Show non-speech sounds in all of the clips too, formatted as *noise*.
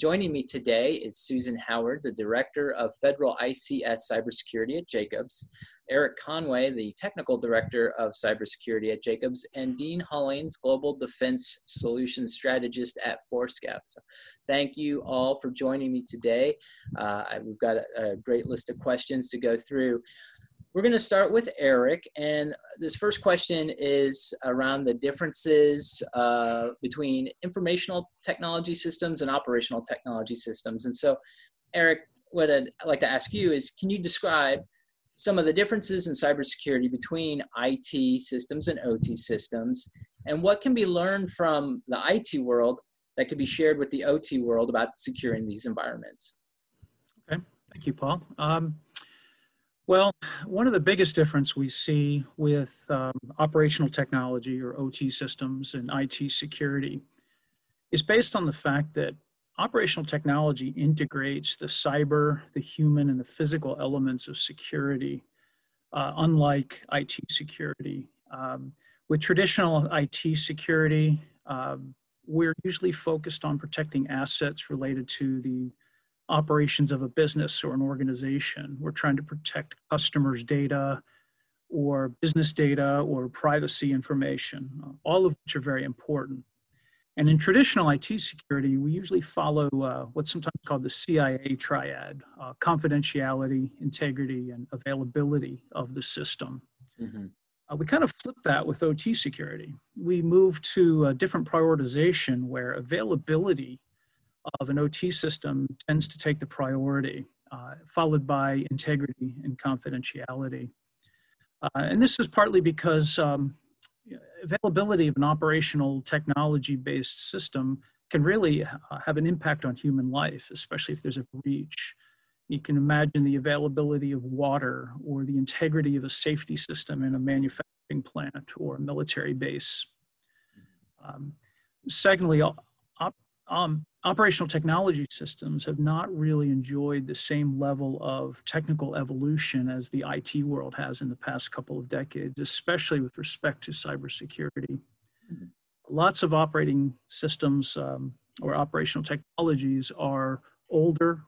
Joining me today is Susan Howard, the Director of Federal ICS Cybersecurity at Jacobs, Eric Conway, the Technical Director of Cybersecurity at Jacobs, and Dean Hullings, Global Defense Solutions Strategist at Forescout. So thank you all for joining me today. Uh, we've got a, a great list of questions to go through. We're going to start with Eric, and this first question is around the differences uh, between informational technology systems and operational technology systems. And so, Eric, what I'd like to ask you is can you describe some of the differences in cybersecurity between IT systems and OT systems, and what can be learned from the IT world that could be shared with the OT world about securing these environments? Okay, thank you, Paul. Um, well, one of the biggest difference we see with um, operational technology or OT systems and IT security is based on the fact that operational technology integrates the cyber, the human, and the physical elements of security, uh, unlike IT security. Um, with traditional IT security, um, we're usually focused on protecting assets related to the operations of a business or an organization. We're trying to protect customers' data or business data or privacy information, all of which are very important. And in traditional IT security, we usually follow uh, what's sometimes called the CIA triad uh, confidentiality, integrity, and availability of the system. Mm-hmm. Uh, we kind of flip that with OT security. We move to a different prioritization where availability of an OT system tends to take the priority, uh, followed by integrity and confidentiality. Uh, and this is partly because um, availability of an operational technology based system can really uh, have an impact on human life, especially if there's a breach. You can imagine the availability of water or the integrity of a safety system in a manufacturing plant or a military base. Um, secondly, um, operational technology systems have not really enjoyed the same level of technical evolution as the IT world has in the past couple of decades, especially with respect to cybersecurity. Mm-hmm. Lots of operating systems um, or operational technologies are older.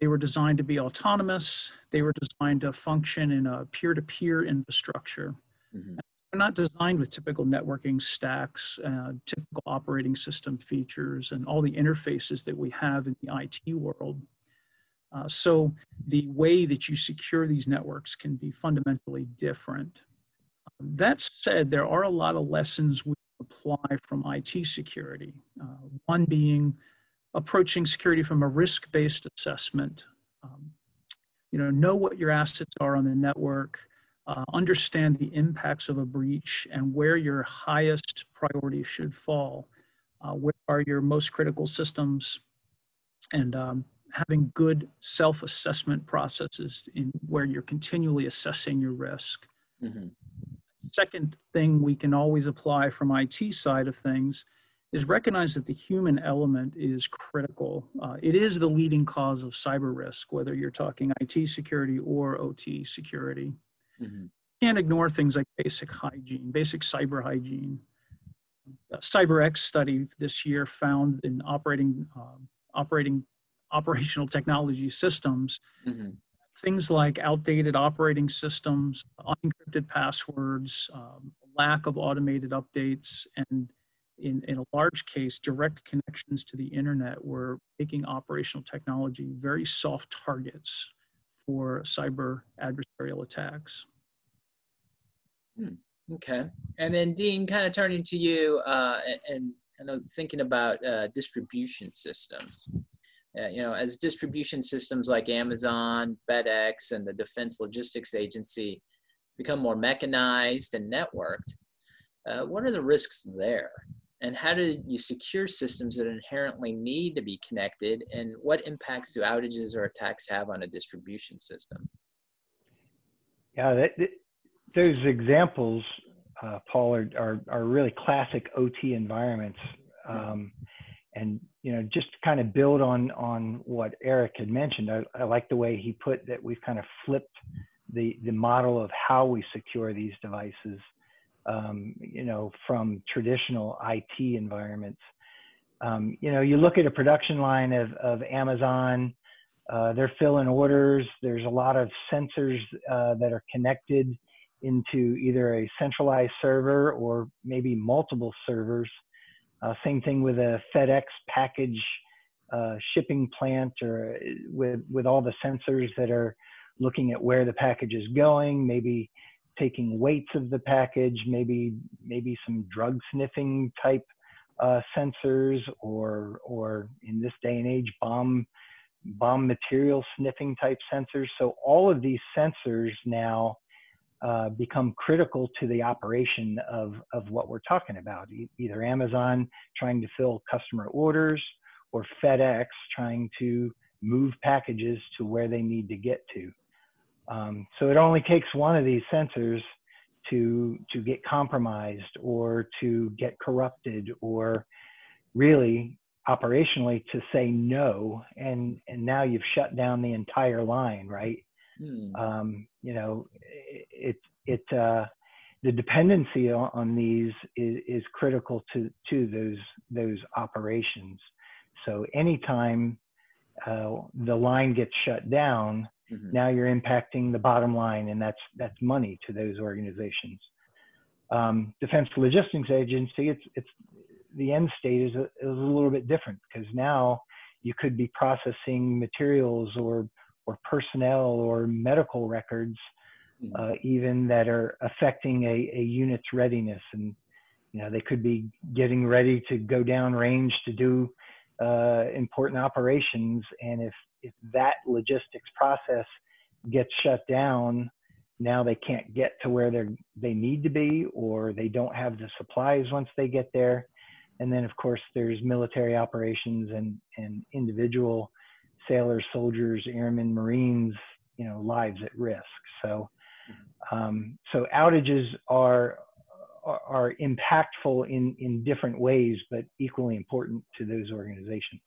They were designed to be autonomous. They were designed to function in a peer to peer infrastructure. Mm-hmm. They're not designed with typical networking stacks, uh, typical operating system features, and all the interfaces that we have in the IT world. Uh, so the way that you secure these networks can be fundamentally different. That said, there are a lot of lessons we apply from IT security. Uh, one being approaching security from a risk-based assessment. Um, you know, know what your assets are on the network, uh, understand the impacts of a breach and where your highest priorities should fall. Uh, where are your most critical systems? And um, having good self assessment processes in where you're continually assessing your risk. Mm-hmm. Second thing we can always apply from IT side of things is recognize that the human element is critical. Uh, it is the leading cause of cyber risk, whether you're talking IT security or OT security. Mm-hmm. Can't ignore things like basic hygiene, basic cyber hygiene. A CyberX study this year found in operating um, operating operational technology systems mm-hmm. things like outdated operating systems, unencrypted passwords, um, lack of automated updates, and in, in a large case, direct connections to the internet were making operational technology very soft targets for cyber adversarial attacks. Hmm. Okay. And then Dean, kind of turning to you uh, and, thinking about uh, distribution systems. Uh, you know, as distribution systems like Amazon, FedEx, and the Defense Logistics Agency become more mechanized and networked, uh, what are the risks there? And how do you secure systems that inherently need to be connected? And what impacts do outages or attacks have on a distribution system? Yeah, that, those examples, uh, Paul, are, are, are, really classic OT environments. Um, and you know, just to kind of build on on what Eric had mentioned, I, I like the way he put that we've kind of flipped the the model of how we secure these devices. Um, you know, from traditional IT environments. Um, you know, you look at a production line of, of Amazon, uh, they're filling orders. There's a lot of sensors uh, that are connected into either a centralized server or maybe multiple servers. Uh, same thing with a FedEx package uh, shipping plant or uh, with, with all the sensors that are looking at where the package is going, maybe taking weights of the package, maybe maybe some drug sniffing type uh, sensors, or or in this day and age, bomb bomb material sniffing type sensors. So all of these sensors now uh, become critical to the operation of of what we're talking about. E either Amazon trying to fill customer orders, or FedEx trying to move packages to where they need to get to. Um, so it only takes one of these sensors to to get compromised or to get corrupted or really operationally to say no and and now you've shut down the entire line right hmm. um, you know it it uh, the dependency on, on these is, is, critical to to those those operations so anytime uh, the line gets shut down Mm-hmm. Now you're impacting the bottom line, and that's that's money to those organizations. Um, Defense Logistics Agency, it's it's the end state is a, is a little bit different because now you could be processing materials or or personnel or medical records, mm-hmm. uh, even that are affecting a, a unit's readiness, and you know they could be getting ready to go down range to do uh, important operations, and if if that logistics process gets shut down, now they can't get to where they they need to be, or they don't have the supplies once they get there. And then, of course, there's military operations and and individual sailors, soldiers, airmen, Marines, you know, lives at risk. So, um, so outages are are impactful in in different ways, but equally important to those organizations.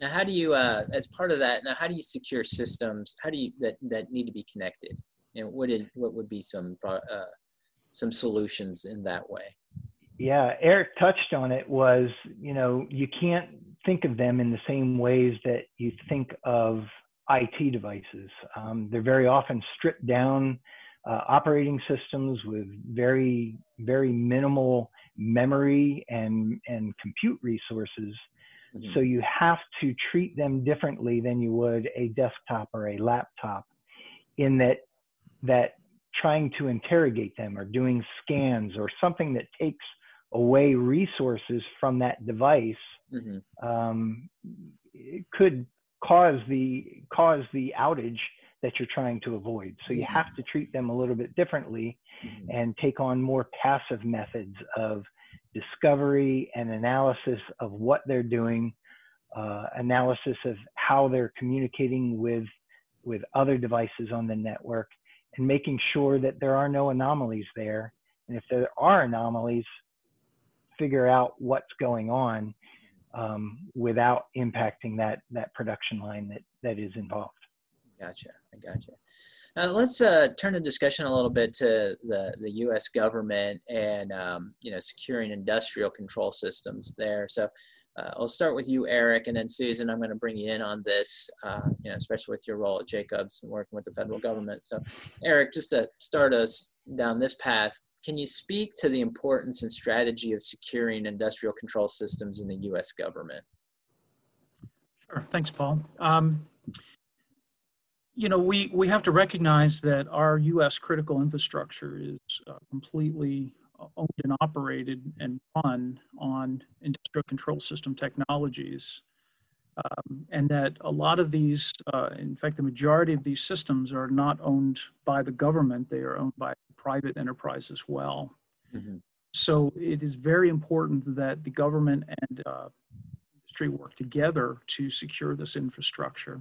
Now, how do you, uh, as part of that, now how do you secure systems? How do you that that need to be connected? And what did what would be some uh, some solutions in that way? Yeah, Eric touched on it. Was you know you can't think of them in the same ways that you think of IT devices. Um, they're very often stripped down uh, operating systems with very very minimal memory and and compute resources Mm-hmm. So you have to treat them differently than you would a desktop or a laptop in that that trying to interrogate them or doing scans or something that takes away resources from that device mm-hmm. um, could cause the cause the outage that you're trying to avoid. So you mm-hmm. have to treat them a little bit differently mm-hmm. and take on more passive methods of discovery and analysis of what they're doing, uh, analysis of how they're communicating with, with other devices on the network, and making sure that there are no anomalies there. And if there are anomalies, figure out what's going on um, without impacting that, that production line that, that is involved. Gotcha. I gotcha. Uh, let's uh, turn the discussion a little bit to the, the U.S. government and um, you know securing industrial control systems there. So uh, I'll start with you, Eric, and then Susan. I'm going to bring you in on this, uh, you know, especially with your role at Jacobs and working with the federal government. So, Eric, just to start us down this path, can you speak to the importance and strategy of securing industrial control systems in the U.S. government? Sure. Thanks, Paul. Um, you know, we, we have to recognize that our U.S. critical infrastructure is uh, completely owned and operated and run on industrial control system technologies. Um, and that a lot of these, uh, in fact, the majority of these systems are not owned by the government, they are owned by private enterprise as well. Mm-hmm. So it is very important that the government and uh, industry work together to secure this infrastructure.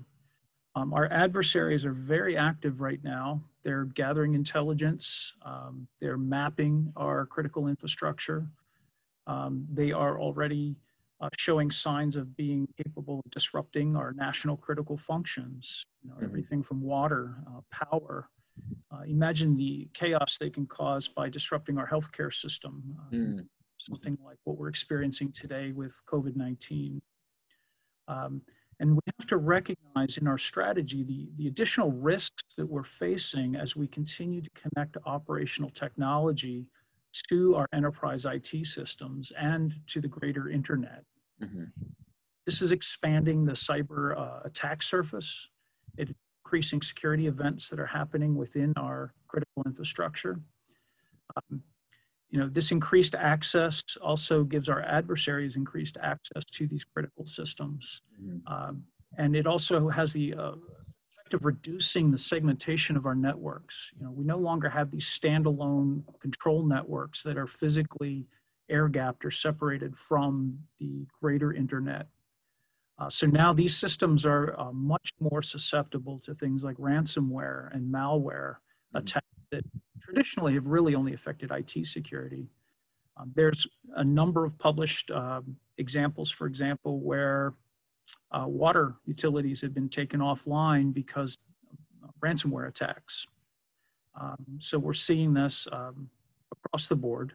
Um, our adversaries are very active right now. They're gathering intelligence, um, they're mapping our critical infrastructure. Um, they are already uh, showing signs of being capable of disrupting our national critical functions, you know, mm-hmm. everything from water, uh, power. Uh, imagine the chaos they can cause by disrupting our healthcare system. Uh, mm. something like what we're experiencing today with COVID 19. Um, and we have to recognize in our strategy the, the additional risks that we're facing as we continue to connect operational technology to our enterprise IT systems and to the greater internet. Mm-hmm. This is expanding the cyber uh, attack surface, it, increasing security events that are happening within our critical infrastructure. Um, you know, this increased access also gives our adversaries increased access to these critical systems. Mm-hmm. Um, and it also has the uh, effect of reducing the segmentation of our networks. You know, we no longer have these standalone control networks that are physically air gapped or separated from the greater internet. Uh, so now these systems are uh, much more susceptible to things like ransomware and malware mm-hmm. attacks that traditionally have really only affected IT security. Um, there's a number of published um, examples, for example, where uh, water utilities have been taken offline because of ransomware attacks. Um, so we're seeing this um, across the board.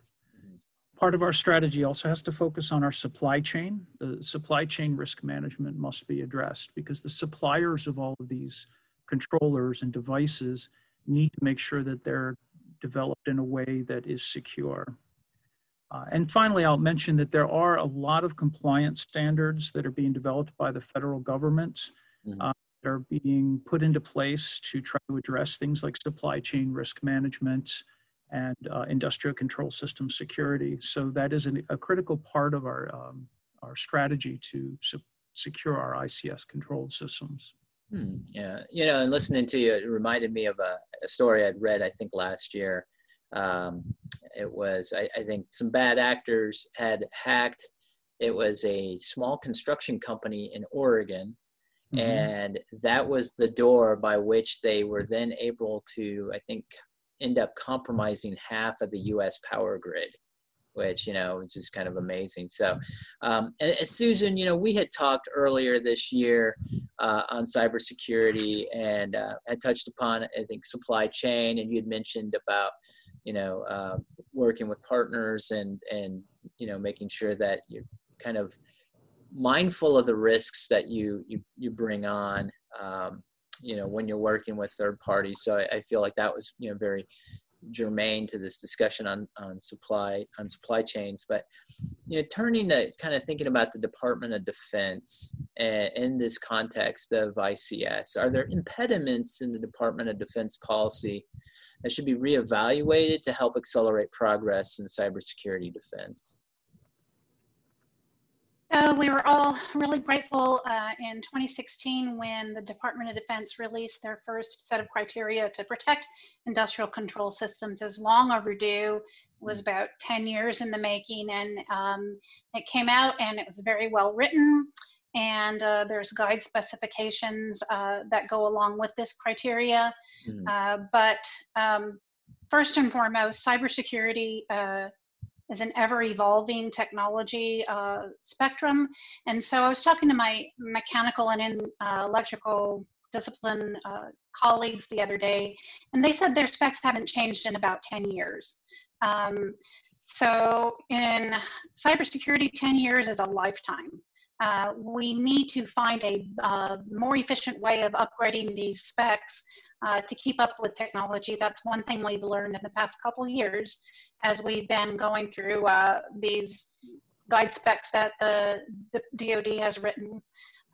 Part of our strategy also has to focus on our supply chain. The supply chain risk management must be addressed because the suppliers of all of these controllers and devices need to make sure that they're developed in a way that is secure. Uh, and finally, I'll mention that there are a lot of compliance standards that are being developed by the federal government mm-hmm. uh, that are being put into place to try to address things like supply chain risk management and uh, industrial control system security. So that is an, a critical part of our, um, our strategy to su- secure our ICS controlled systems. Hmm, yeah, you know, and listening to you, it reminded me of a, a story I'd read, I think, last year. Um, it was, I, I, think, some bad actors had hacked. It was a small construction company in Oregon, mm-hmm. and that was the door by which they were then able to, I think, end up compromising half of the U.S. power grid which you know which is kind of amazing so um, and, and susan you know we had talked earlier this year uh, on cybersecurity and uh, had touched upon i think supply chain and you had mentioned about you know uh, working with partners and and you know making sure that you're kind of mindful of the risks that you you, you bring on um, you know when you're working with third parties. So I, I, feel like that was you know very germane to this discussion on, on supply on supply chains but you know turning to kind of thinking about the department of defense eh, in this context of ics are there impediments in the department of defense policy that should be reevaluated to help accelerate progress in cybersecurity defense so we were all really grateful uh, in 2016 when the Department of Defense released their first set of criteria to protect industrial control systems. As long overdue, it was about 10 years in the making, and um, it came out and it was very well written. And uh, there's guide specifications uh, that go along with this criteria. Mm-hmm. but um, first and foremost, cybersecurity uh, is an ever evolving technology uh, spectrum. And so I was talking to my mechanical and in, uh, electrical discipline uh, colleagues the other day, and they said their specs haven't changed in about 10 years. Um, so in cybersecurity, 10 years is a lifetime. Uh, we need to find a uh, more efficient way of upgrading these specs uh, to keep up with technology. That's one thing we've learned in the past couple years as we've been going through uh, these guide specs that the, DoD has written.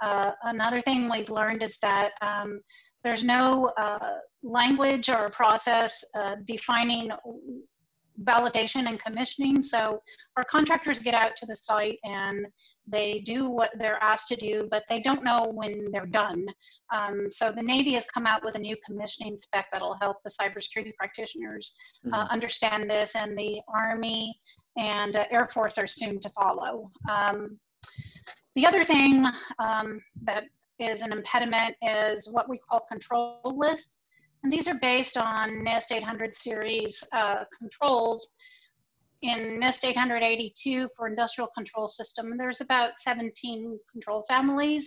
Uh, another thing we've learned is that um, there's no uh, language or process uh, defining validation and commissioning. So our contractors get out to the site and they do what they're asked to do, but they don't know when they're done. Um, so the Navy has come out with a new commissioning spec that'll help the cybersecurity practitioners uh, mm-hmm. understand this, and the Army and uh, Air Force are soon to follow. Um, the other thing um, that is an impediment is what we call control lists. And these are based on NIST 800 series uh, controls. In NIST 882 for industrial control system, there's about 17 control families.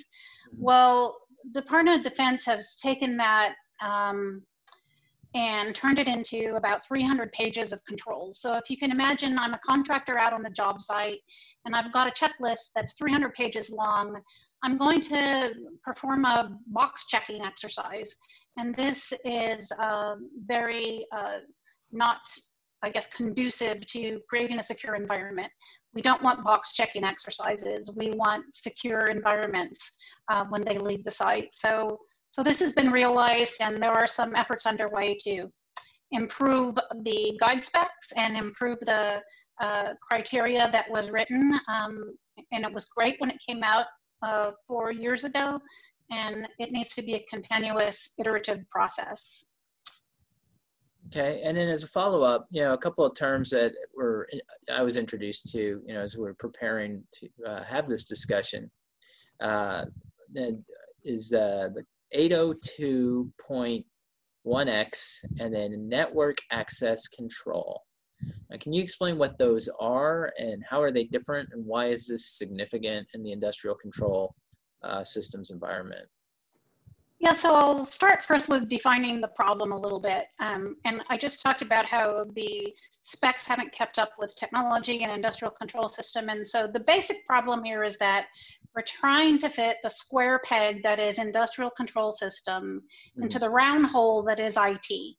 Mm-hmm. Well, Department of Defense has taken that um, and turned it into about 300 pages of controls. So if you can imagine, I'm a contractor out on the job site and I've got a checklist that's 300 pages long. I'm going to perform a box checking exercise. And this is uh, very uh, not, I guess, conducive to creating a secure environment. We don't want box checking exercises. We want secure environments uh, when they leave the site. So so this has been realized and there are some efforts underway to improve the guide specs and improve the uh, criteria that was written. Um, and it was great when it came out uh, four years ago and it needs to be a continuous iterative process. Okay, and then as a follow-up, you know, a couple of terms that were I was introduced to, you know, as we are preparing to uh, have this discussion, uh, is uh, the 802.1x and then network access control. Now, can you explain what those are and how are they different and why is this significant in the industrial control uh, systems environment? Yeah, so I'll start first with defining the problem a little bit. Um, and I just talked about how the specs haven't kept up with technology and industrial control system. And so the basic problem here is that we're trying to fit the square peg that is industrial control system mm-hmm. into the round hole that is IT.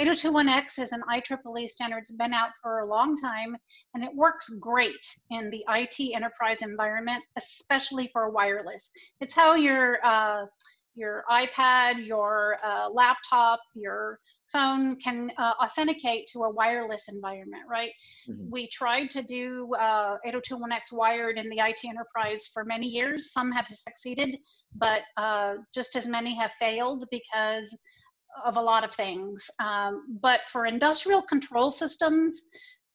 802.1x is an IEEE standard. It's been out for a long time, and it works great in the IT enterprise environment, especially for wireless. It's how your uh, your iPad, your uh, laptop, your phone can uh, authenticate to a wireless environment, right? Mm-hmm. We tried to do uh, 802.1x wired in the IT enterprise for many years. Some have succeeded, but uh, just as many have failed because of a lot of things. Um, but for industrial control systems,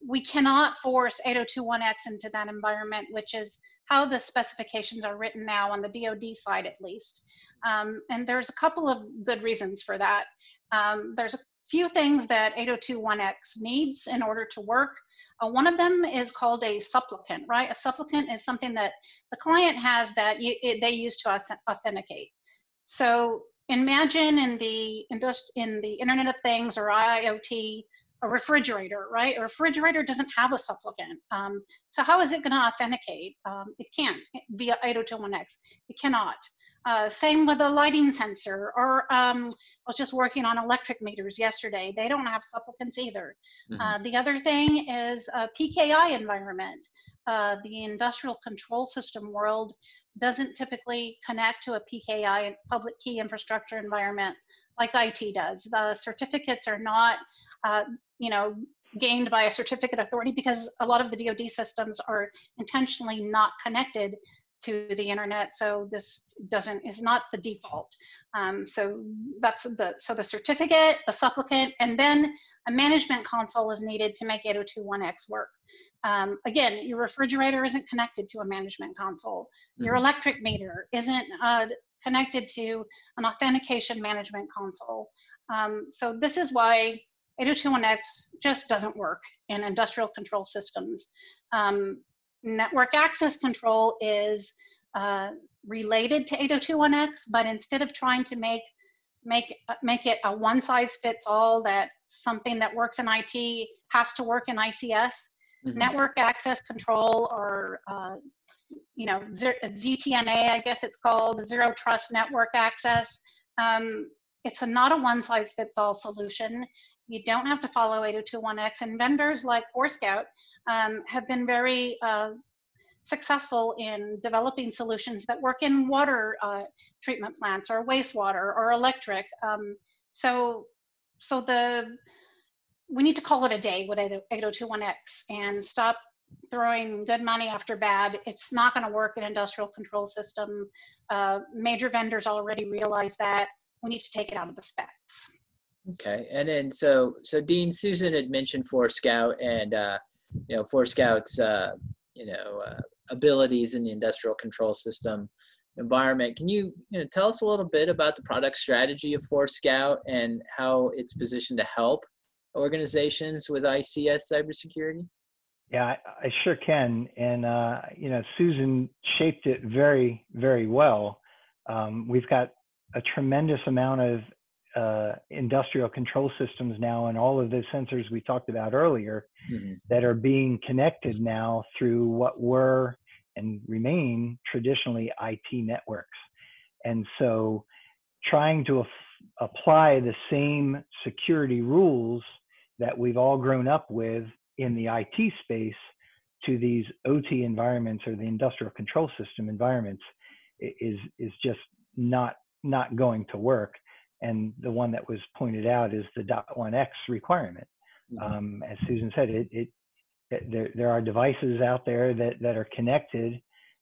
we cannot force 802.1x into that environment, which is how the specifications are written now on the DoD side, at least. Um, and there's a couple of good reasons for that. Um, there's a few things that 802.1x needs in order to work. Uh, one of them is called a supplicant, right? A supplicant is something that the client has that you, it, they use to authenticate. So imagine in the in the Internet of Things or IoT, a refrigerator, right? A refrigerator doesn't have a supplicant. Um, so how is it going to authenticate? Um, it can't via 802.1x. It cannot. Uh, same with a lighting sensor, or um, I was just working on electric meters yesterday. They don't have supplicants either. Mm-hmm. Uh, the other thing is a PKI environment. Uh, the industrial control system world doesn't typically connect to a PKI public key infrastructure environment like IT does. The certificates are not, uh, you know, gained by a certificate authority because a lot of the DoD systems are intentionally not connected to the internet so this doesn't is not the default. Um, so that's the so the certificate the supplicant and then a management console is needed to make 802.1x work. Um, again your refrigerator isn't connected to a management console. Your mm-hmm. electric meter isn't uh, connected to an authentication management console. Um, so this is why 802.1x just doesn't work in industrial control systems. Um, network access control is uh, related to 802.1x, but instead of trying to make make make it a one size fits all that something that works in IT has to work in ICS, mm-hmm. network access control or uh, you know ZTNA, I guess it's called zero trust network access. Um, it's a, not a one size fits all solution. You don't have to follow 802.1x, and vendors like Forescout um, have been very uh, successful in developing solutions that work in water uh, treatment plants or wastewater or electric. Um, so, so the we need to call it a day with 802.1x and stop throwing good money after bad. It's not going to work in industrial control system. Uh, major vendors already realize that. We need to take it out of the specs. Okay, and then so so Dean Susan had mentioned Four Forescout and uh, you know Forescout's uh, you know uh, abilities in the industrial control system environment. Can you you know tell us a little bit about the product strategy of Four Forescout and how it's positioned to help organizations with ICS cybersecurity? Yeah, I, I sure can, and uh, you know Susan shaped it very very well. Um, we've got a tremendous amount of uh, industrial control systems now and all of those sensors we talked about earlier mm-hmm. that are being connected now through what were and remain traditionally IT networks. And so trying to af- apply the same security rules that we've all grown up with in the IT space to these OT environments or the industrial control system environments is is just not not going to work. And the one that was pointed out is the dot one X requirement. Mm-hmm. Um, as Susan said, it, it, it, there there are devices out there that that are connected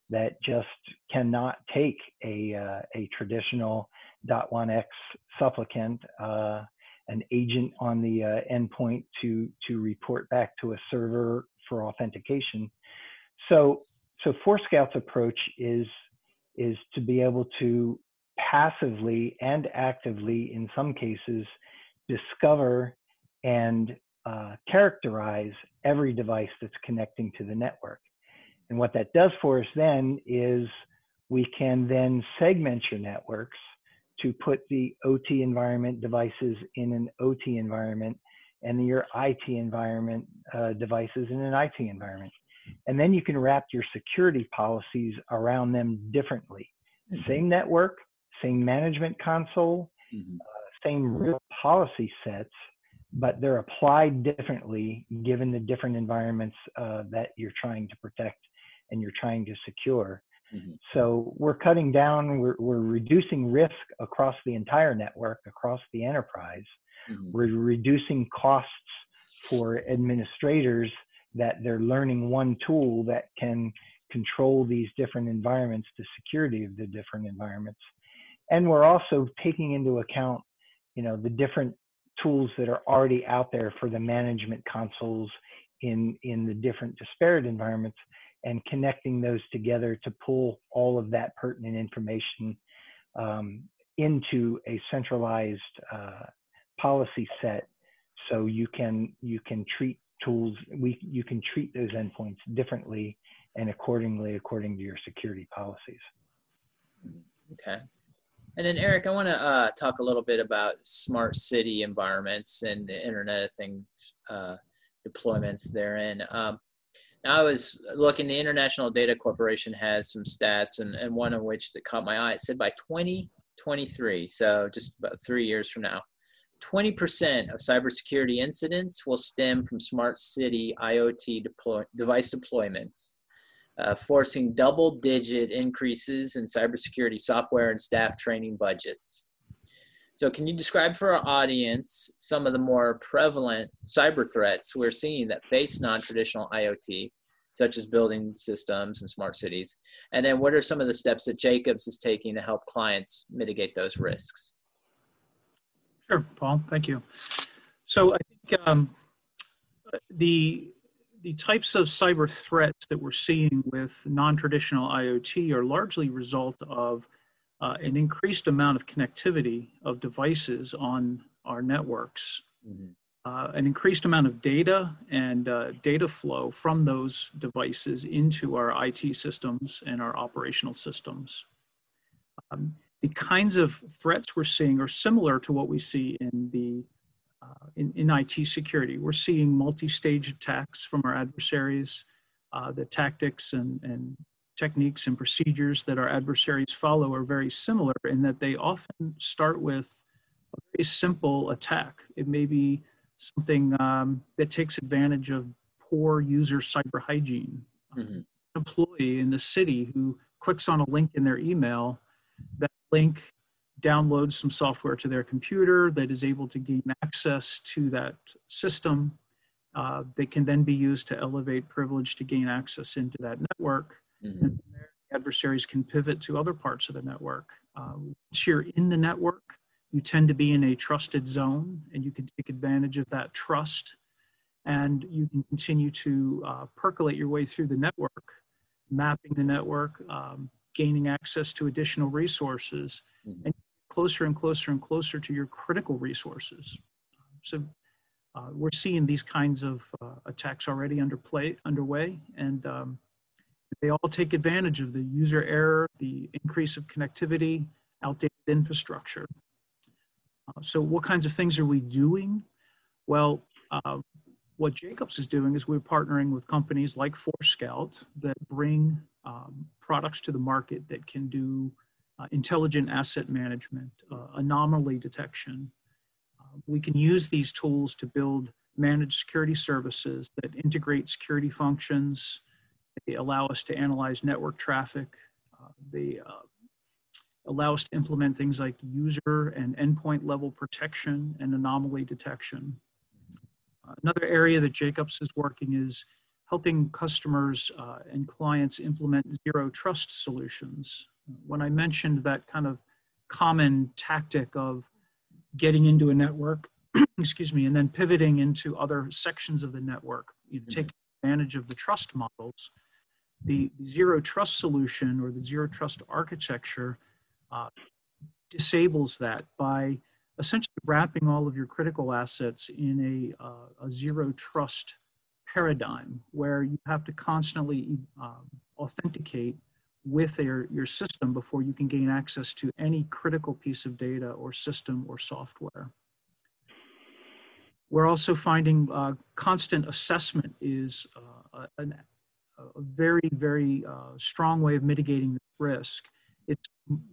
that just cannot take a uh, a traditional dot one X supplicant. Uh, an agent on the uh, endpoint to to report back to a server for authentication. So so Forescout's approach is is to be able to passively and actively, in some cases, discover and uh, characterize every device that's connecting to the network. And what that does for us then is we can then segment your networks to put the OT environment devices in an OT environment and your IT environment uh, devices in an IT environment. And then you can wrap your security policies around them differently. Mm-hmm. Same network, same management console, mm-hmm. uh, same real policy sets, but they're applied differently given the different environments uh, that you're trying to protect and you're trying to secure. Mm-hmm. So we're cutting down, we're, we're reducing risk across the entire network, across the enterprise. Mm-hmm. We're reducing costs for administrators that they're learning one tool that can control these different environments, the security of the different environments. And we're also taking into account, you know, the different tools that are already out there for the management consoles in, in the different disparate environments and connecting those together to pull all of that pertinent information um, into a centralized uh, policy set so you can you can treat tools we you can treat those endpoints differently and accordingly according to your security policies. Okay and then eric i want to uh, talk a little bit about smart city environments and the internet of things uh, deployments therein um, now I was looking, the International Data Corporation has some stats, and, and one of which that caught my eye. It said by 2023, so just about three years from now, 20% of cybersecurity incidents will stem from smart city IoT deploy, device deployments, uh, forcing double digit increases in cybersecurity software and staff training budgets. So, can you describe for our audience some of the more prevalent cyber threats we're seeing that face non traditional IoT, such as building systems and smart cities? And then, what are some of the steps that Jacobs is taking to help clients mitigate those risks? Sure, Paul. Thank you. So, I think um, the the types of cyber threats that we're seeing with non-traditional IoT are largely result of uh, an increased amount of connectivity of devices on our networks, mm-hmm. uh, an increased amount of data and uh, data flow from those devices into our IT systems and our operational systems. Um, the kinds of threats we're seeing are similar to what we see in the in, in IT security. We're seeing multi-stage attacks from our adversaries. Uh, the tactics and, and techniques and procedures that our adversaries follow are very similar in that they often start with a very simple attack. It may be something um, that takes advantage of poor user cyber hygiene. Mm-hmm. An employee in the city who clicks on a link in their email, that link downloads some software to their computer that is able to gain access to that system. Uh, they can then be used to elevate privilege to gain access into that network. Mm-hmm. And adversaries can pivot to other parts of the network. Uh, once you're in the network, you tend to be in a trusted zone and you can take advantage of that trust and you can continue to uh, percolate your way through the network, mapping the network, um, gaining access to additional resources, mm-hmm. and closer and closer and closer to your critical resources. So uh, we're seeing these kinds of uh, attacks already under play, underway, and um, they all take advantage of the user error, the increase of connectivity, outdated infrastructure. Uh, so what kinds of things are we doing? Well, uh, what Jacobs is doing is we're partnering with companies like Forescout that bring um, products to the market that can do intelligent asset management, uh, anomaly detection. Uh, we can use these tools to build managed security services that integrate security functions. They allow us to analyze network traffic. Uh, they uh, allow us to implement things like user and endpoint level protection and anomaly detection. Another area that Jacobs is working is helping customers uh, and clients implement zero trust solutions. When I mentioned that kind of common tactic of getting into a network, *clears throat* excuse me, and then pivoting into other sections of the network, you know, mm-hmm. taking advantage of the trust models, the zero trust solution or the zero trust architecture uh, disables that by essentially wrapping all of your critical assets in a, uh, a zero trust paradigm where you have to constantly um, authenticate with your, your system before you can gain access to any critical piece of data or system or software. We're also finding uh, constant assessment is uh, a, a, very, very uh, strong way of mitigating risk. It's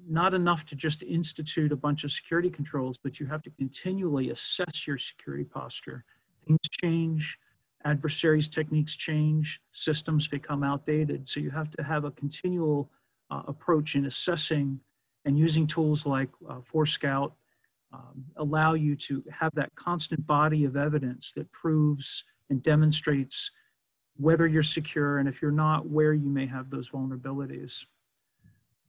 not enough to just institute a bunch of security controls, but you have to continually assess your security posture. Things change, adversaries' techniques change, systems become outdated. So you have to have a continual uh, approach in assessing and using tools like uh, Forescout um, allow you to have that constant body of evidence that proves and demonstrates whether you're secure and if you're not, where you may have those vulnerabilities.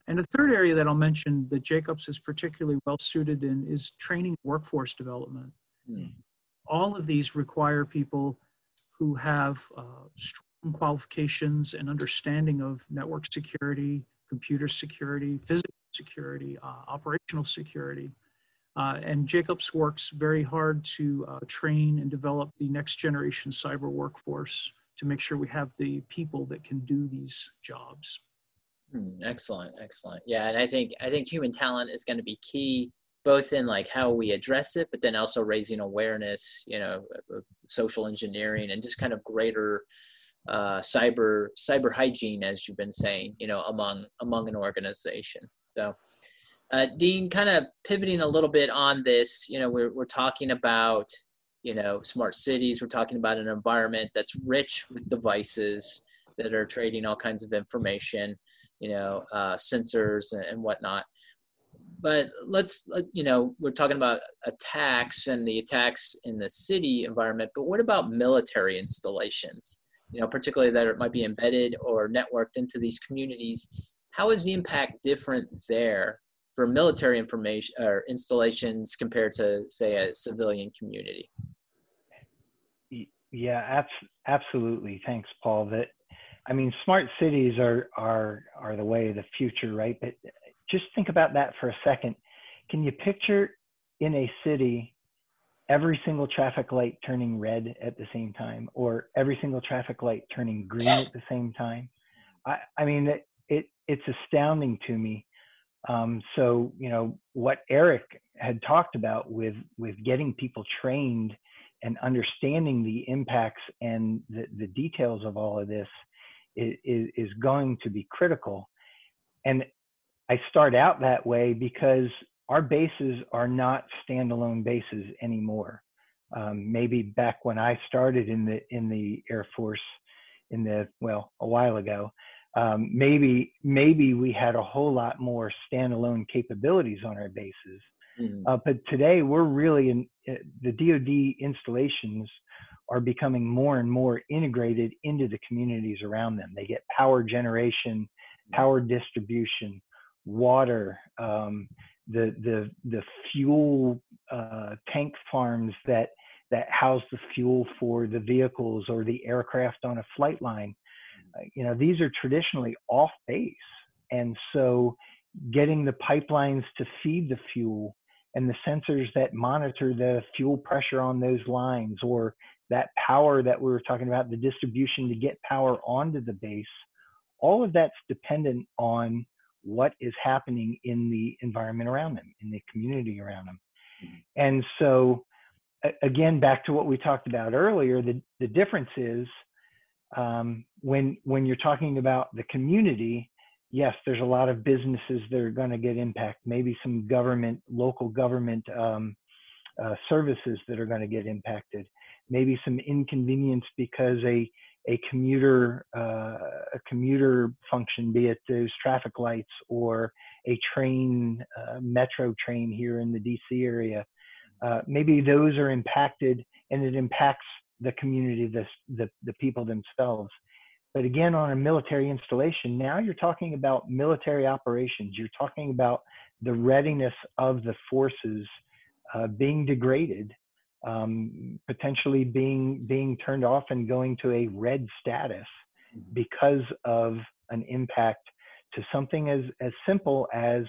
And a third area that I'll mention that Jacobs is particularly well suited in is training workforce development. Mm. All of these require people who have uh, strong qualifications and understanding of network security, computer security, physical security, uh, operational security. Uh, and Jacobs works very hard to uh, train and develop the next generation cyber workforce to make sure we have the people that can do these jobs. Hmm, excellent, excellent. Yeah, and I think I think human talent is going to be key, both in like how we address it, but then also raising awareness. You know, social engineering and just kind of greater uh, cyber cyber hygiene, as you've been saying. You know, among among an organization. So, uh, Dean, kind of pivoting a little bit on this. You know, we're we're talking about you know smart cities. We're talking about an environment that's rich with devices that are trading all kinds of information you know, uh, sensors and whatnot. But let's, you know, we're talking about attacks and the attacks in the city environment, but what about military installations? You know, particularly that it might be embedded or networked into these communities. How is the impact different there for military information or installations compared to, say, a civilian community? Yeah, absolutely. Thanks, Paul. That I mean, smart cities are are are the way of the future, right? But just think about that for a second. Can you picture in a city every single traffic light turning red at the same time, or every single traffic light turning green at the same time? I, I mean, it, it it's astounding to me. Um, so you know what Eric had talked about with with getting people trained and understanding the impacts and the, the details of all of this is, is going to be critical. And I start out that way because our bases are not standalone bases anymore. Um, maybe back when I started in the in the Air Force, in the well a while ago, um, maybe maybe we had a whole lot more standalone capabilities on our bases. Mm-hmm. Uh, but today we're really in uh, the DoD installations are becoming more and more integrated into the communities around them. They get power generation, power distribution, water, um, the the the fuel uh, tank farms that that house the fuel for the vehicles or the aircraft on a flight line. Uh, you know, these are traditionally off base, and so getting the pipelines to feed the fuel and the sensors that monitor the fuel pressure on those lines or that power that we were talking about, the distribution to get power onto the base, all of that's dependent on what is happening in the environment around them, in the community around them. And so, again, back to what we talked about earlier, the, the difference is um, when, when you're talking about the community, yes, there's a lot of businesses that are going to get impact, maybe some government, local government um, uh, services that are going to get impacted, maybe some inconvenience because a a commuter uh, a commuter function, be it those traffic lights or a train, uh, metro train here in the DC area, uh, maybe those are impacted and it impacts the community, the, the, the people themselves. But again, on a military installation, now you're talking about military operations. You're talking about the readiness of the forces uh, being degraded um, potentially being being turned off and going to a red status mm-hmm. because of an impact to something as as simple as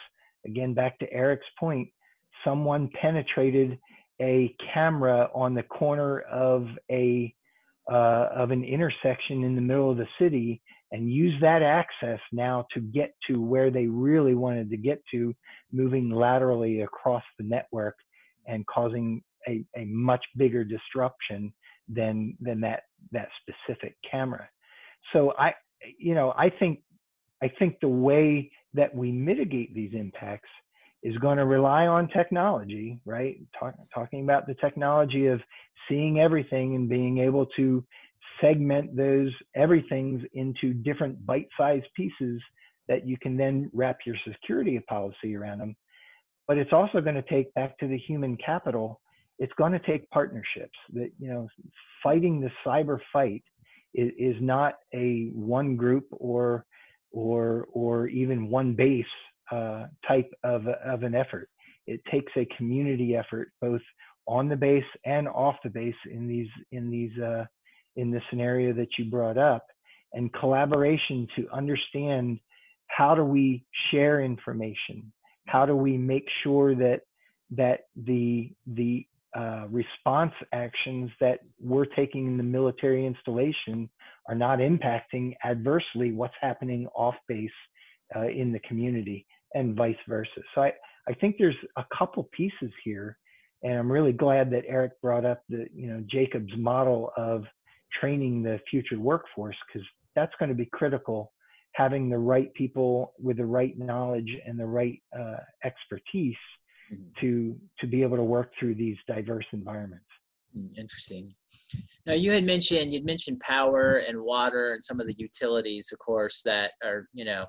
again back to Eric's point someone penetrated a camera on the corner of a uh, of an intersection in the middle of the city and use that access now to get to where they really wanted to get to moving laterally across the network and causing a, a much bigger disruption than than that that specific camera. So I you know I think I think the way that we mitigate these impacts is going to rely on technology, right? Talk, talking about the technology of seeing everything and being able to segment those everythings into different bite-sized pieces that you can then wrap your security policy around them. But it's also going to take back to the human capital it's going to take partnerships. That you know fighting the cyber fight is, is not a one group or or or even one base uh, type of, of an effort. It takes a community effort both on the base and off the base in these in these uh, in the scenario that you brought up and collaboration to understand how do we share information? How do we make sure that that the the uh, response actions that we're taking in the military installation are not impacting adversely what's happening off base uh, in the community and vice versa. So I, I think there's a couple pieces here, and I'm really glad that Eric brought up the you know Jacobs model of training the future workforce because that's going to be critical. Having the right people with the right knowledge and the right uh, expertise mm-hmm. to to be able to work through these diverse environments. Hmm, interesting. Now you had mentioned you'd mentioned power and water and some of the utilities, of course, that are you know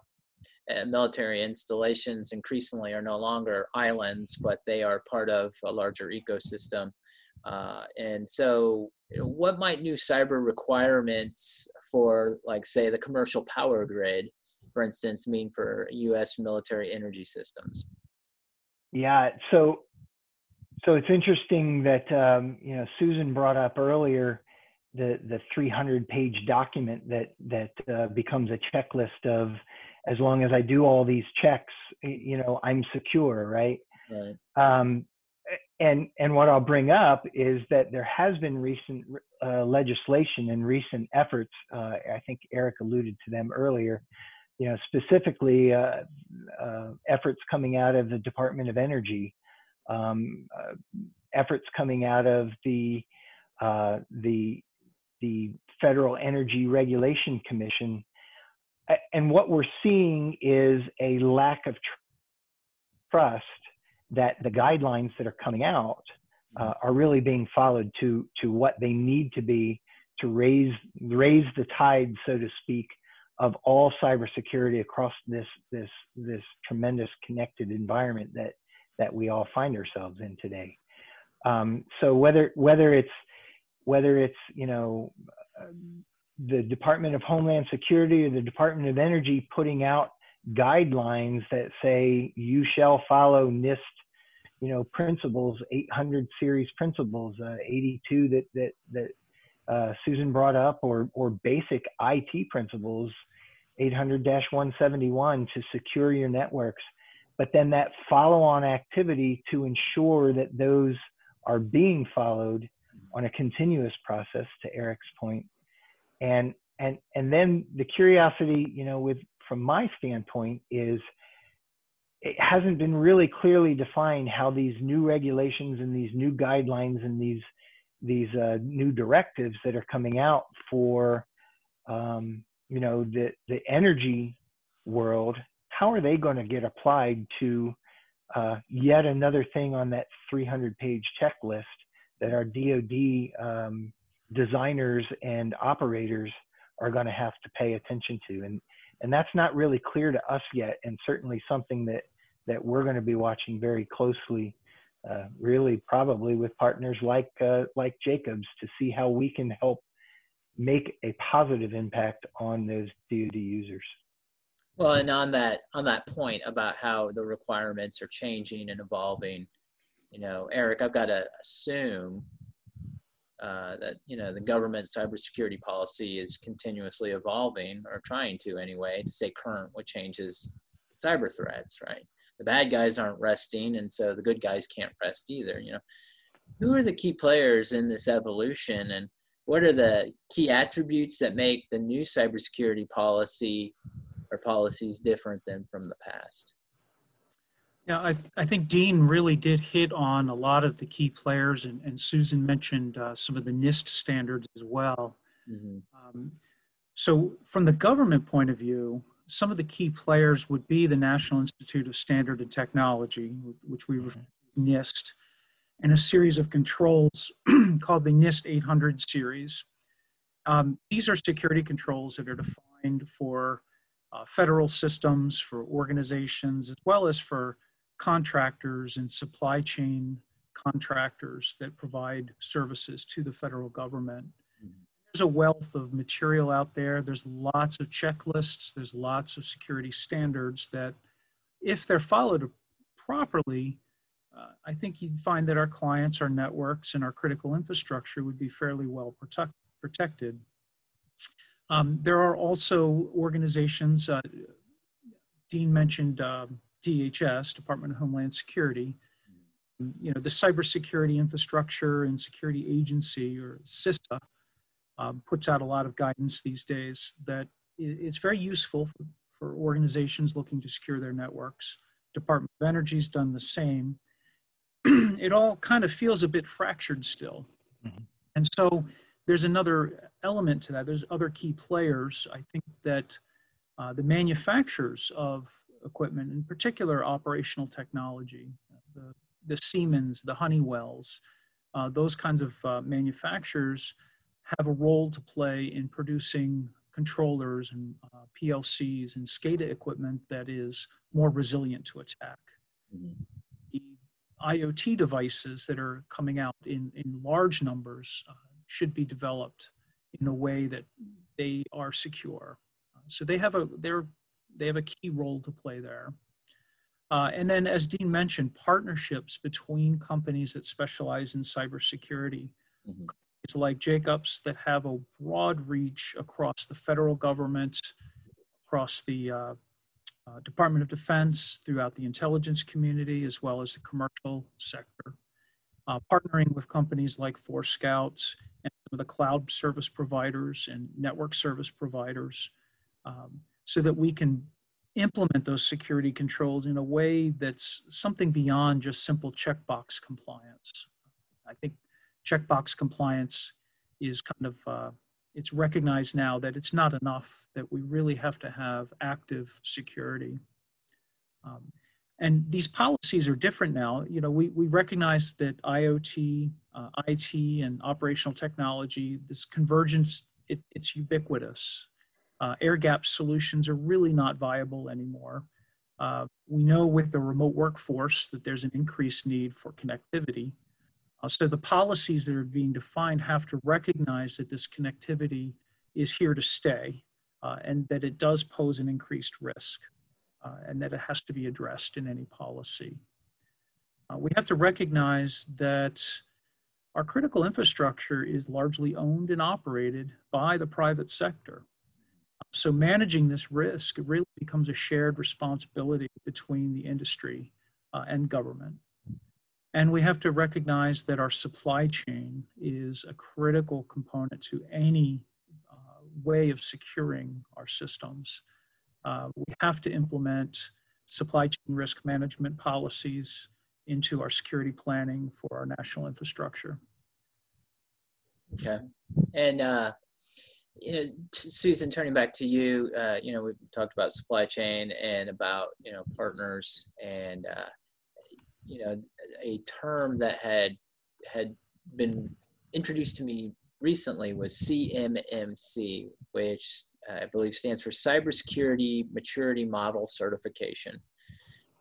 uh, military installations increasingly are no longer islands, but they are part of a larger ecosystem. Uh, and so, what might new cyber requirements for, like, say, the commercial power grid, for instance, mean for U.S. military energy systems? Yeah. So, so it's interesting that um, you know Susan brought up earlier the the 300 page document that that uh, becomes a checklist of as long as I do all these checks, you know, I'm secure, right? Right. Um, and and what I'll bring up is that there has been recent uh, legislation and recent efforts. Uh, I think Eric alluded to them earlier you know, specifically uh, uh, efforts coming out of the Department of Energy, um, uh, efforts coming out of the uh, the the Federal Energy Regulation Commission, and what we're seeing is a lack of tr- trust that the guidelines that are coming out uh, are really being followed to to what they need to be to raise raise the tide, so to speak, of all cybersecurity across this this this tremendous connected environment that that we all find ourselves in today. Um, so whether whether it's whether it's you know the Department of Homeland Security or the Department of Energy putting out guidelines that say you shall follow NIST you know principles 800 series principles uh, 82 that that that uh, Susan brought up, or, or basic IT principles, 800-171 to secure your networks. But then that follow-on activity to ensure that those are being followed on a continuous process, to Eric's point. And and and then the curiosity, you know, with from my standpoint is it hasn't been really clearly defined how these new regulations and these new guidelines and these these uh, new directives that are coming out for um, you know the the energy world how are they going to get applied to uh, yet another thing on that 300 page checklist that our DoD um, designers and operators are going to have to pay attention to? And and that's not really clear to us yet and certainly something that that we're going to be watching very closely uh, really probably with partners like uh, like Jacobs to see how we can help make a positive impact on those DoD users. Well, and on that on that point about how the requirements are changing and evolving, you know, Eric, I've got to assume uh, that you know the government cybersecurity policy is continuously evolving, or trying to anyway, to stay current with changes, cyber threats, right? The bad guys aren't resting, and so the good guys can't rest either. You know, who are the key players in this evolution, and what are the key attributes that make the new cybersecurity policy or policies different than from the past? Yeah, I, I think Dean really did hit on a lot of the key players, and, and Susan mentioned uh, some of the NIST standards as well. Mm-hmm. Um, so, from the government point of view, some of the key players would be the National Institute of Standard and Technology, which we refer to NIST, and a series of controls *clears throat* called the NIST 800 series. Um, these are security controls that are defined for uh, federal systems, for organizations, as well as for contractors and supply chain contractors that provide services to the federal government. Mm-hmm. There's a wealth of material out there. There's lots of checklists. There's lots of security standards that, if they're followed properly, uh, I think you'd find that our clients, our networks, and our critical infrastructure would be fairly well protect, protected. Um, there are also organizations, uh, Dean mentioned um, DHS, Department of Homeland Security, you know, the Cybersecurity Infrastructure and Security Agency, or CISA, um, puts out a lot of guidance these days that it's very useful for, for organizations looking to secure their networks. Department of Energy's done the same. *clears throat* it all kind of feels a bit fractured still. Mm-hmm. And so there's another element to that. There's other key players. I think that uh, the manufacturers of equipment, in particular operational technology, the, the Siemens, the Honeywells, uh, those kinds of uh, manufacturers have a role to play in producing controllers and uh, PLCs and SCADA equipment that is more resilient to attack. Mm-hmm. The IoT devices that are coming out in, in large numbers uh, should be developed in a way that they are secure. Uh, so they have a they're they have a key role to play there. Uh, and then, as Dean mentioned, partnerships between companies that specialize in cybersecurity. Mm-hmm. It's like Jacobs that have a broad reach across the federal government, across the uh, uh, Department of Defense, throughout the intelligence community, as well as the commercial sector. Uh, partnering with companies like Forescout and some of the cloud service providers and network service providers um, so that we can implement those security controls in a way that's something beyond just simple checkbox compliance. I think checkbox compliance is kind of uh, it's recognized now that it's not enough that we really have to have active security um, and these policies are different now you know we, we recognize that iot uh, it and operational technology this convergence it, it's ubiquitous uh, air gap solutions are really not viable anymore. Uh, we know with the remote workforce that there's an increased need for connectivity. Uh, so the policies that are being defined have to recognize that this connectivity is here to stay uh, and that it does pose an increased risk uh, and that it has to be addressed in any policy. Uh, we have to recognize that our critical infrastructure is largely owned and operated by the private sector. So managing this risk really becomes a shared responsibility between the industry uh, and government. And we have to recognize that our supply chain is a critical component to any uh, way of securing our systems. Uh, we have to implement supply chain risk management policies into our security planning for our national infrastructure. Okay. And, uh, you know, Susan, turning back to you, uh, you know, we talked about supply chain and about, you know, partners and, uh, you know, a term that had, had been introduced to me recently was CMMC, which uh, I believe stands for Cybersecurity Maturity Model Certification.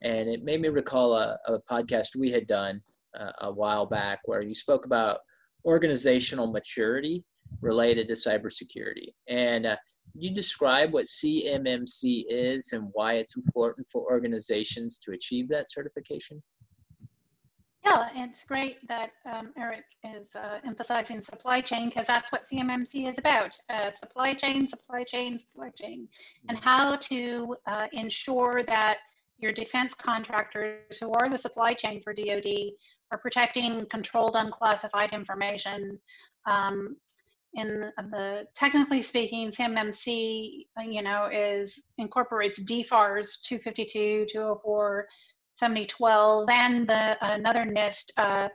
And it made me recall a, a podcast we had done uh, a while back where you spoke about organizational maturity related to cybersecurity. And uh, you describe what CMMC is and why it's important for organizations to achieve that certification? Yeah, it's great that um, Eric is uh, emphasizing supply chain because that's what CMMC is about uh, supply chain, supply chain, supply chain, and mm-hmm. how to uh, ensure that your defense contractors, who are the supply chain for DoD, are protecting controlled unclassified information. Um, in the technically speaking, CMMC, you know, is incorporates DFARS 252, 204, 7012, and the another NIST uh,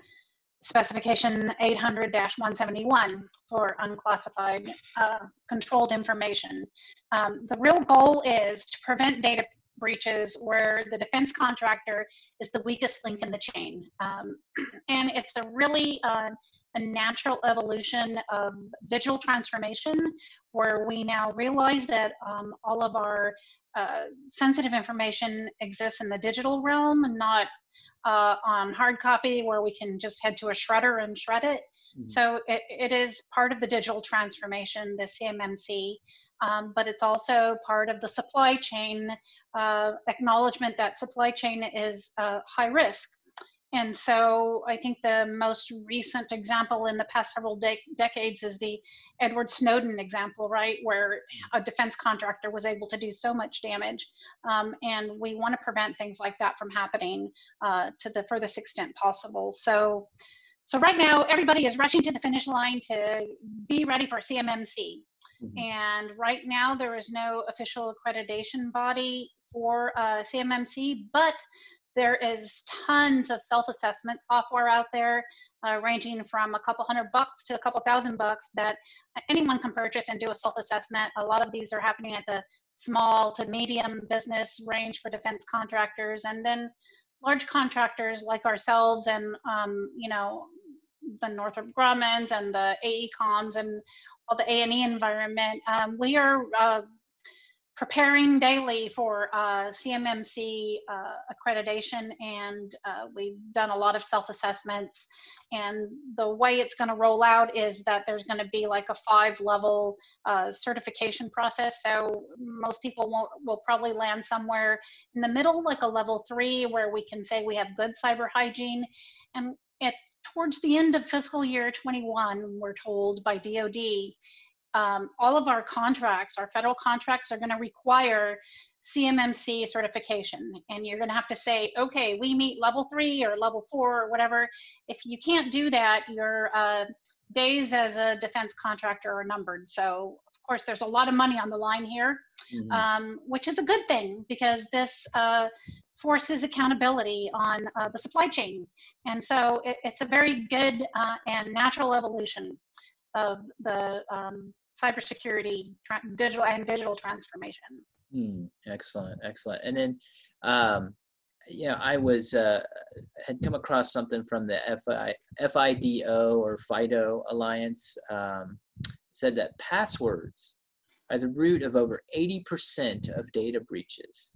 specification 800-171 for unclassified uh, controlled information. Um, the real goal is to prevent data breaches where the defense contractor is the weakest link in the chain. Um, *clears throat* and it's a really uh, a natural evolution of digital transformation where we now realize that um, all of our uh, sensitive information exists in the digital realm and not uh, on hard copy where we can just head to a shredder and shred it. Mm-hmm. So it, it is part of the digital transformation, the CMMC, um, but it's also part of the supply chain uh, acknowledgement that supply chain is uh, high risk. And so I think the most recent example in the past several de- decades is the Edward Snowden example, right, where a defense contractor was able to do so much damage. Um, and we want to prevent things like that from happening uh, to the furthest extent possible. So, so right now, everybody is rushing to the finish line to be ready for CMMC. Mm-hmm. And right now, there is no official accreditation body for uh, CMMC, but there is tons of self-assessment software out there, uh, ranging from a couple hundred bucks to a couple thousand bucks that anyone can purchase and do a self-assessment. A lot of these are happening at the small to medium business range for defense contractors, and then large contractors like ourselves and um, you know the Northrop Grumman's and the AECOMs and all the A&E environment. Um, we are uh, preparing daily for uh, CMMC uh, accreditation, and uh, we've done a lot of self-assessments. And the way it's going to roll out is that there's going to be like a five-level uh, certification process. So most people will will probably land somewhere in the middle, like a level three, where we can say we have good cyber hygiene. And at towards the end of fiscal year 21, we're told by DoD um, all of our contracts, our federal contracts, are going to require CMMC certification. And you're going to have to say, okay, we meet level three or level four or whatever. If you can't do that, your uh, days as a defense contractor are numbered. So, of course, there's a lot of money on the line here, mm-hmm. um, which is a good thing because this uh, forces accountability on uh, the supply chain. And so it, it's a very good uh, and natural evolution of the um, cybersecurity, tra- digital and digital transformation. Mm, excellent, excellent. And then, um, you know, I was uh, had come across something from the FI, FIDO or FIDO Alliance um, said that passwords are the root of over 80% of data breaches.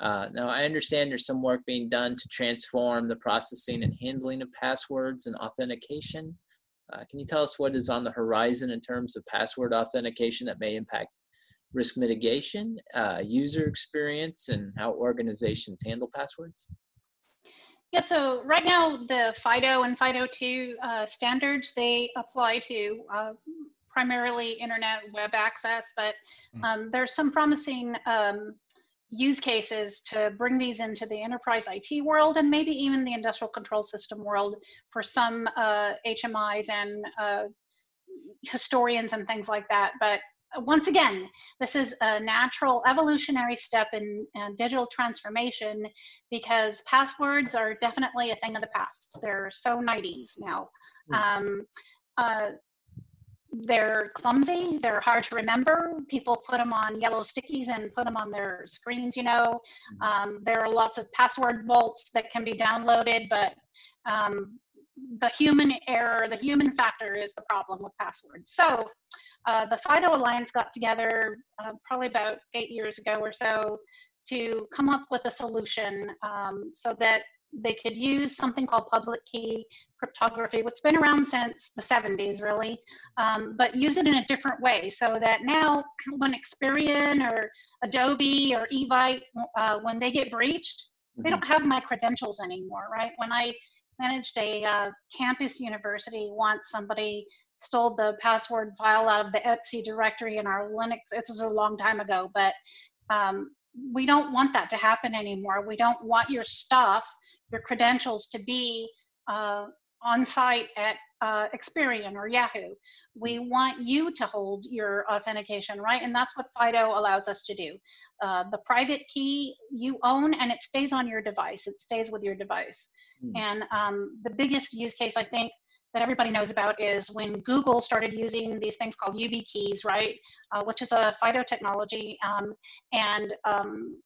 Uh, now, I understand there's some work being done to transform the processing and handling of passwords and authentication. Uh, can you tell us what is on the horizon in terms of password authentication that may impact risk mitigation, uh, user experience, and how organizations handle passwords? Yeah, so right now the FIDO and FIDO2 uh, standards, they apply to uh, primarily internet web access, but hmm. um, there's some promising um, use cases to bring these into the enterprise IT world and maybe even the industrial control system world for some uh, HMIs and uh, historians and things like that. But once again, this is a natural evolutionary step in, in, digital transformation because passwords are definitely a thing of the past. They're so 90s now. Hmm. Um, uh, they're clumsy, they're hard to remember. People put them on yellow stickies and put them on their screens, you know. Hmm. Um, there are lots of password vaults that can be downloaded, but um, the human error, the human factor is the problem with passwords. So uh, the FIDO Alliance got together uh, probably about eight years ago or so to come up with a solution um, so that they could use something called public key cryptography, which has been around since the 70s, really, um, but use it in a different way so that now *clears throat* when Experian or Adobe or Evite, uh, when they get breached, they mm-hmm. don't have my credentials anymore, right? When I managed a uh, campus university once somebody stole the password file out of the etc directory in our linux it was a long time ago but um, we don't want that to happen anymore we don't want your stuff your credentials to be uh, on site at uh, Experian or Yahoo. We want you to hold your authentication, right? And that's what FIDO allows us to do. Uh, the private key you own and it stays on your device. It stays with your device. Mm. And um, the biggest use case I think that everybody knows about is when Google started using these things called YubiKeys, right? Uh, which is a FIDO technology. Um, and um,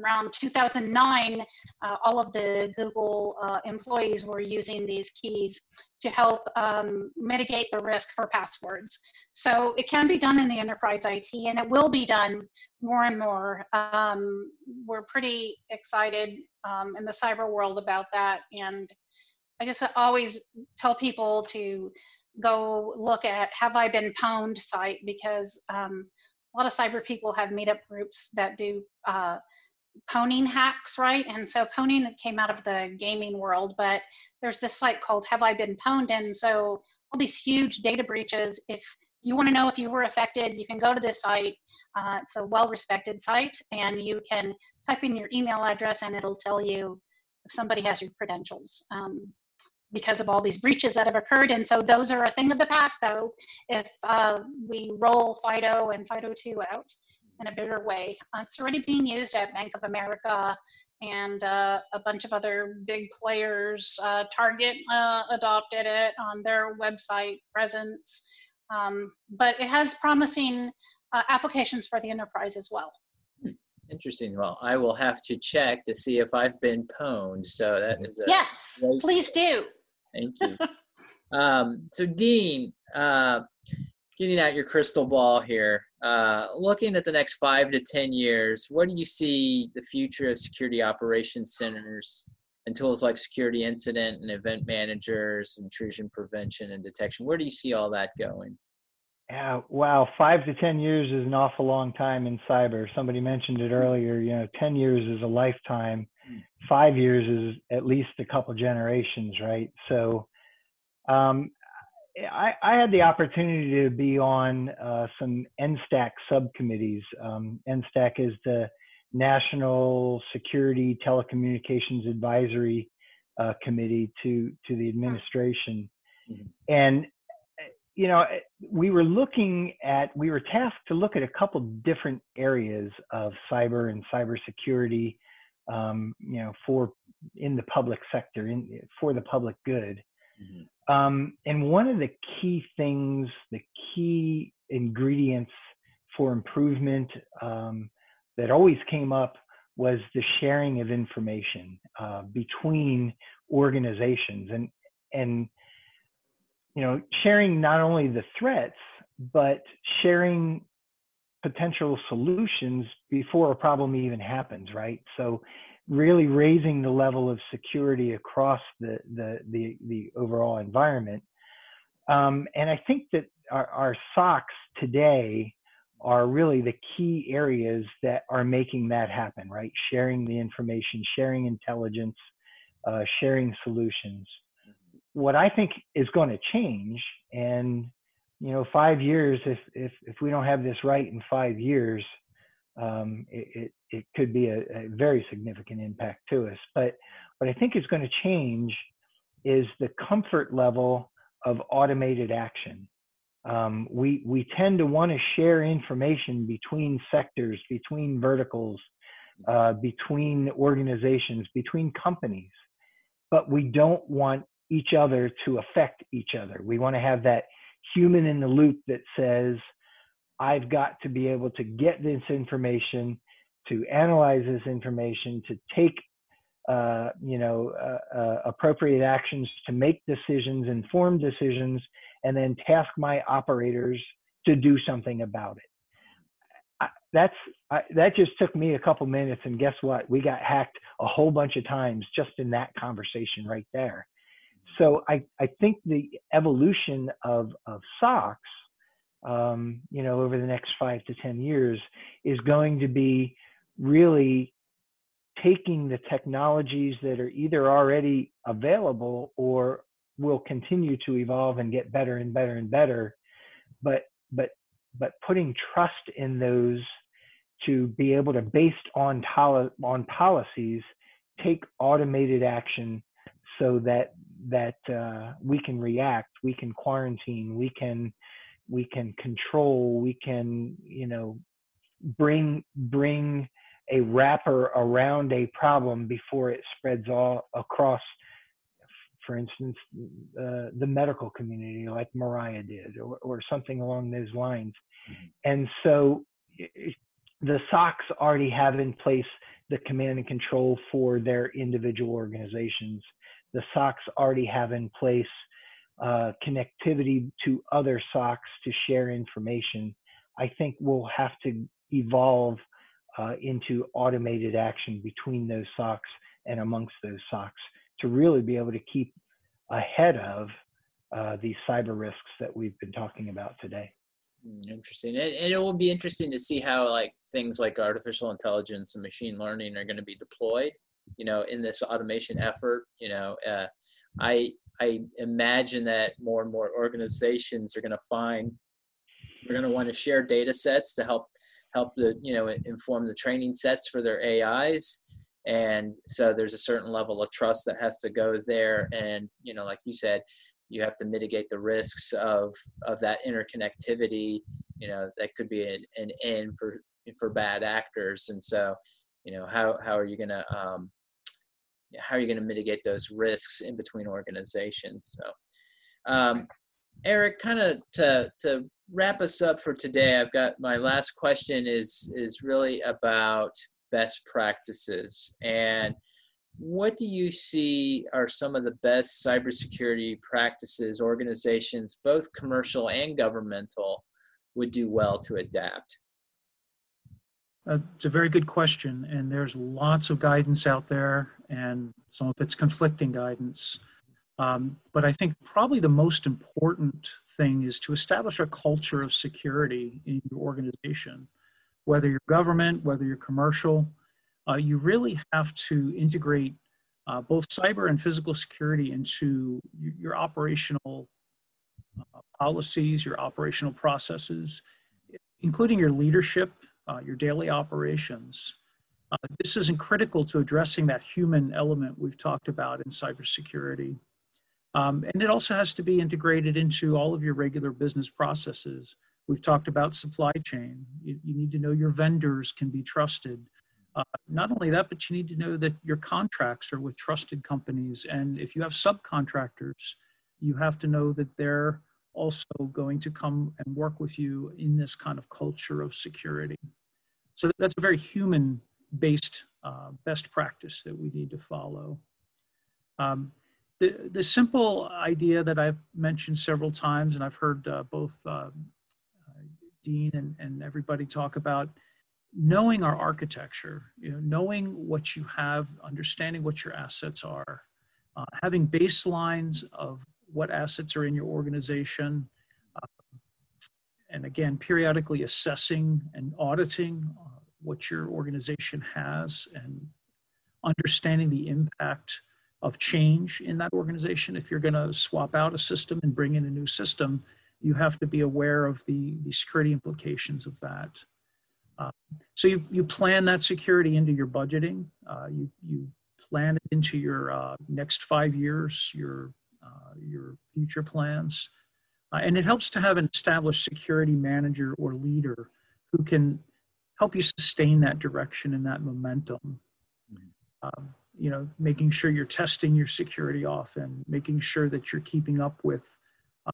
around 2009, uh, all of the Google uh, employees were using these keys to help um, mitigate the risk for passwords. So it can be done in the enterprise IT and it will be done more and more. Um, we're pretty excited um, in the cyber world about that. And I just always tell people to go look at Have I Been Pwned site because um, a lot of cyber people have meetup groups that do uh, pwning hacks, right? And so pwning came out of the gaming world, but there's this site called Have I Been Pwned? And so all these huge data breaches, if you want to know if you were affected, you can go to this site. Uh, it's a well-respected site, and you can type in your email address, and it'll tell you if somebody has your credentials um, because of all these breaches that have occurred. And so those are a thing of the past, though. If uh, we roll FIDO and FIDO2 out, in a bigger way. Uh, it's already being used at Bank of America and uh, a bunch of other big players. Uh, Target uh, adopted it on their website presence, um, but it has promising uh, applications for the enterprise as well. Interesting. Well, I will have to check to see if I've been pwned. So that is a yes. Please do. Thank you. *laughs* um, so, Dean, uh, getting out your crystal ball here, uh, looking at the next five to 10 years, what do you see the future of security operations centers and tools like security incident and event managers, intrusion prevention and detection? Where do you see all that going? Yeah, wow, five to 10 years is an awful long time in cyber. Somebody mentioned it earlier, you know, 10 years is a lifetime. Hmm. Five years is at least a couple generations, right? So um, I, I, had the opportunity to be on uh, some NSTAC subcommittees. Um, NSTAC is the National Security Telecommunications Advisory uh, Committee to to the administration, mm-hmm. and you know we were looking at we were tasked to look at a couple different areas of cyber and cybersecurity, um, you know, for in the public sector, in for the public good. Mm-hmm. Um, and one of the key things, the key ingredients for improvement um, that always came up was the sharing of information uh, between organizations. And and you know sharing not only the threats but sharing potential solutions before a problem even happens right? So really raising the level of security across the the the, the overall environment. Um, and I think that our, our SOCs today are really the key areas that are making that happen, right? Sharing the information, sharing intelligence, uh, sharing solutions. What I think is going to change, and you know, five years, if if if we don't have this right in five years, um, it, it, it, could be a, a, very significant impact to us. But what I think is going to change is the comfort level of automated action. Um, we we tend to want to share information between sectors, between verticals, uh, between organizations, between companies, but we don't want each other to affect each other. We want to have that human in the loop that says, I've got to be able to get this information, to analyze this information, to take uh, you know, uh, uh, appropriate actions to make decisions, informed decisions, and then task my operators to do something about it. That's I, that just took me a couple minutes, and guess what? We got hacked a whole bunch of times just in that conversation right there. So I, I think the evolution of of SOCs, um, you know, over the next five to ten years, is going to be really taking the technologies that are either already available or will continue to evolve and get better and better and better but but but putting trust in those to be able to based on on policies take automated action so that that uh, we can react we can quarantine we can we can control we can you know bring bring a wrapper around a problem before it spreads all across for instance uh, the medical community like mariah did or, or something along those lines mm-hmm. and so the SOCs already have in place the command and control for their individual organizations the SOCs already have in place uh, connectivity to other SOCs to share information i think we'll have to evolve uh, into automated action between those SOCs and amongst those SOCs to really be able to keep ahead of uh, these cyber risks that we've been talking about today. Hmm, interesting, and, and, it will be interesting to see how like things like artificial intelligence and machine learning are going to be deployed. You know, in this automation effort. You know, uh, I I imagine that more and more organizations are going to find they're going to want to share data sets to help help the you know inform the training sets for their AIs and so there's a certain level of trust that has to go there. And you know like you said you have to mitigate the risks of of that interconnectivity you know that could be an, an end for for bad actors. And so you know how how are you going to um how are you going to mitigate those risks in between organizations so um Eric, kind of to to wrap us up for today, I've got my last question is is really about best practices and what do you see are some of the best cybersecurity practices organizations, both commercial and governmental, would do well to adapt? Uh, it's a very good question, and there's lots of guidance out there, and some of it's conflicting guidance. Um, but I think probably the most important thing is to establish a culture of security in your organization. Whether you're government, whether you're commercial, uh, you really have to integrate uh, both cyber and physical security into your operational uh, policies, your operational processes, including your leadership, uh, your daily operations. This isn't critical to addressing that human element we've talked about in cybersecurity. Um, and it also has to be integrated into all of your regular business processes. We've talked about supply chain. You, you need to know your vendors can be trusted. Uh, not only that, but you need to know that your contracts are with trusted companies. And if you have subcontractors, you have to know that they're also going to come and work with you in this kind of culture of security. So that's a very human based uh, best practice that we need to follow. Um, the, the simple idea that I've mentioned several times, and I've heard uh, both uh, Dean and, and everybody talk about knowing our architecture, you know, knowing what you have, understanding what your assets are, uh, having baselines of what assets are in your organization, uh, and again, periodically assessing and auditing uh, what your organization has and understanding the impact of change in that organization. If you're going to swap out a system and bring in a new system, you have to be aware of the, the security implications of that. Uh, so you, you plan that security into your budgeting. Uh, you, you plan it into your uh, next five years, your, uh, your future plans. Uh, and it helps to have an established security manager or leader who can help you sustain that direction and that momentum. Um, you know, making sure you're testing your security often, making sure that you're keeping up with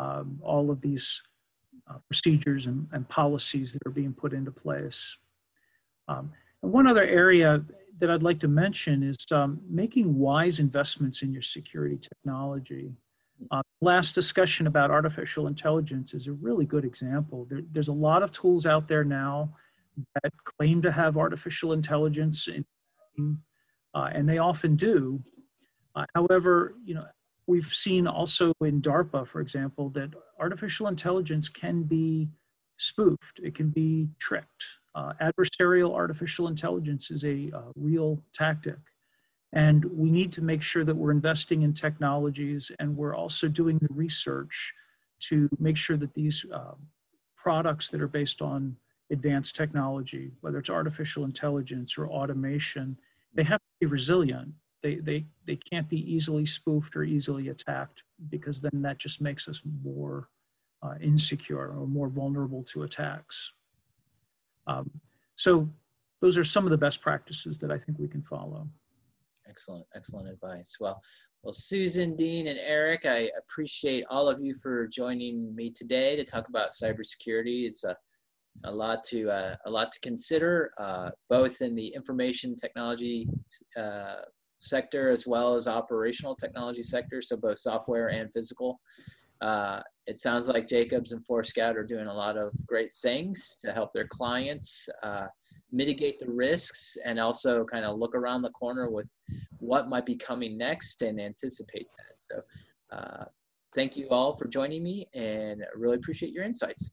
um, all of these uh, procedures and, and, policies that are being put into place. Um, and one other area that I'd like to mention is um, making wise investments in your security technology. Uh, last discussion about artificial intelligence is a really good example. There, there's a lot of tools out there now that claim to have artificial intelligence, in, uh, and they often do. Uh, however, you know, we've seen also in DARPA, for example, that artificial intelligence can be spoofed. It can be tricked. Uh, adversarial artificial intelligence is a uh, real tactic. And we need to make sure that we're investing in technologies and we're also doing the research to make sure that these uh, products that are based on advanced technology, whether it's artificial intelligence or automation, they have to be resilient. They, they, they can't be easily spoofed or easily attacked because then that just makes us more uh, insecure or more vulnerable to attacks. Um, so those are some of the best practices that I think we can follow. Excellent, excellent advice. Well, well, Susan, Dean, and Eric, I appreciate all of you for joining me today to talk about cybersecurity. It's a a lot to uh, a lot to consider, uh, both in the information technology uh, sector as well as operational technology sector. So both software and physical. Uh, it sounds like Jacobs and Forescout are doing a lot of great things to help their clients uh, mitigate the risks and also kind of look around the corner with what might be coming next and anticipate that. So, uh, thank you all for joining me and I really appreciate your insights.